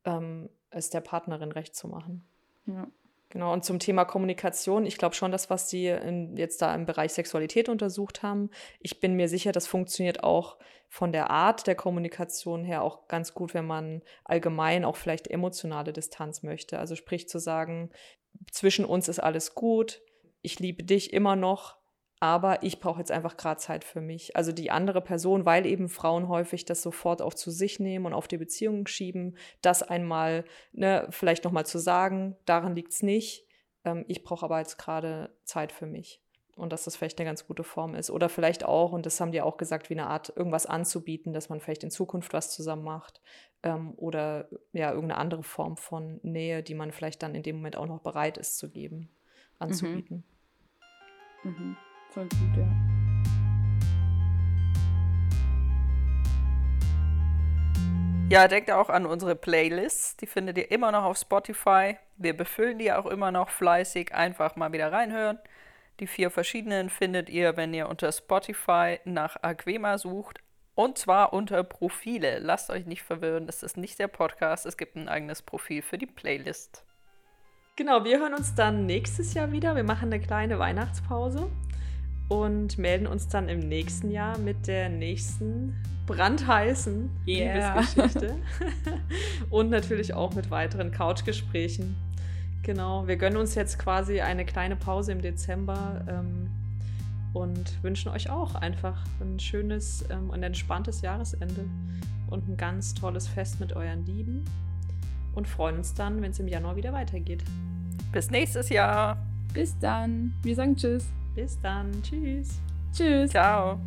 ähm, es der Partnerin recht zu machen. Ja. Genau, und zum Thema Kommunikation, ich glaube schon, dass was Sie in, jetzt da im Bereich Sexualität untersucht haben, ich bin mir sicher, das funktioniert auch von der Art der Kommunikation her auch ganz gut, wenn man allgemein auch vielleicht emotionale Distanz möchte. Also sprich zu sagen, zwischen uns ist alles gut, ich liebe dich immer noch, aber ich brauche jetzt einfach gerade Zeit für mich. Also die andere Person, weil eben Frauen häufig das sofort auch zu sich nehmen und auf die Beziehung schieben, das einmal ne, vielleicht nochmal zu sagen, daran liegt es nicht. Ähm, ich brauche aber jetzt gerade Zeit für mich. Und dass das vielleicht eine ganz gute Form ist. Oder vielleicht auch, und das haben die auch gesagt, wie eine Art, irgendwas anzubieten, dass man vielleicht in Zukunft was zusammen macht. Ähm, oder ja, irgendeine andere Form von Nähe, die man vielleicht dann in dem Moment auch noch bereit ist zu geben, anzubieten. Mhm. Mhm voll gut, ja. Ja, denkt auch an unsere Playlists. Die findet ihr immer noch auf Spotify. Wir befüllen die auch immer noch fleißig. Einfach mal wieder reinhören. Die vier verschiedenen findet ihr, wenn ihr unter Spotify nach Aquema sucht. Und zwar unter Profile. Lasst euch nicht verwirren, es ist nicht der Podcast. Es gibt ein eigenes Profil für die Playlist. Genau, wir hören uns dann nächstes Jahr wieder. Wir machen eine kleine Weihnachtspause und melden uns dann im nächsten Jahr mit der nächsten brandheißen yeah. Liebesgeschichte *laughs* und natürlich auch mit weiteren Couchgesprächen. Genau, wir gönnen uns jetzt quasi eine kleine Pause im Dezember ähm, und wünschen euch auch einfach ein schönes ähm, und entspanntes Jahresende und ein ganz tolles Fest mit euren Lieben und freuen uns dann, wenn es im Januar wieder weitergeht. Bis nächstes Jahr. Bis dann. Wir sagen Tschüss. Bis dann. Tschüss. Tschüss. Ciao.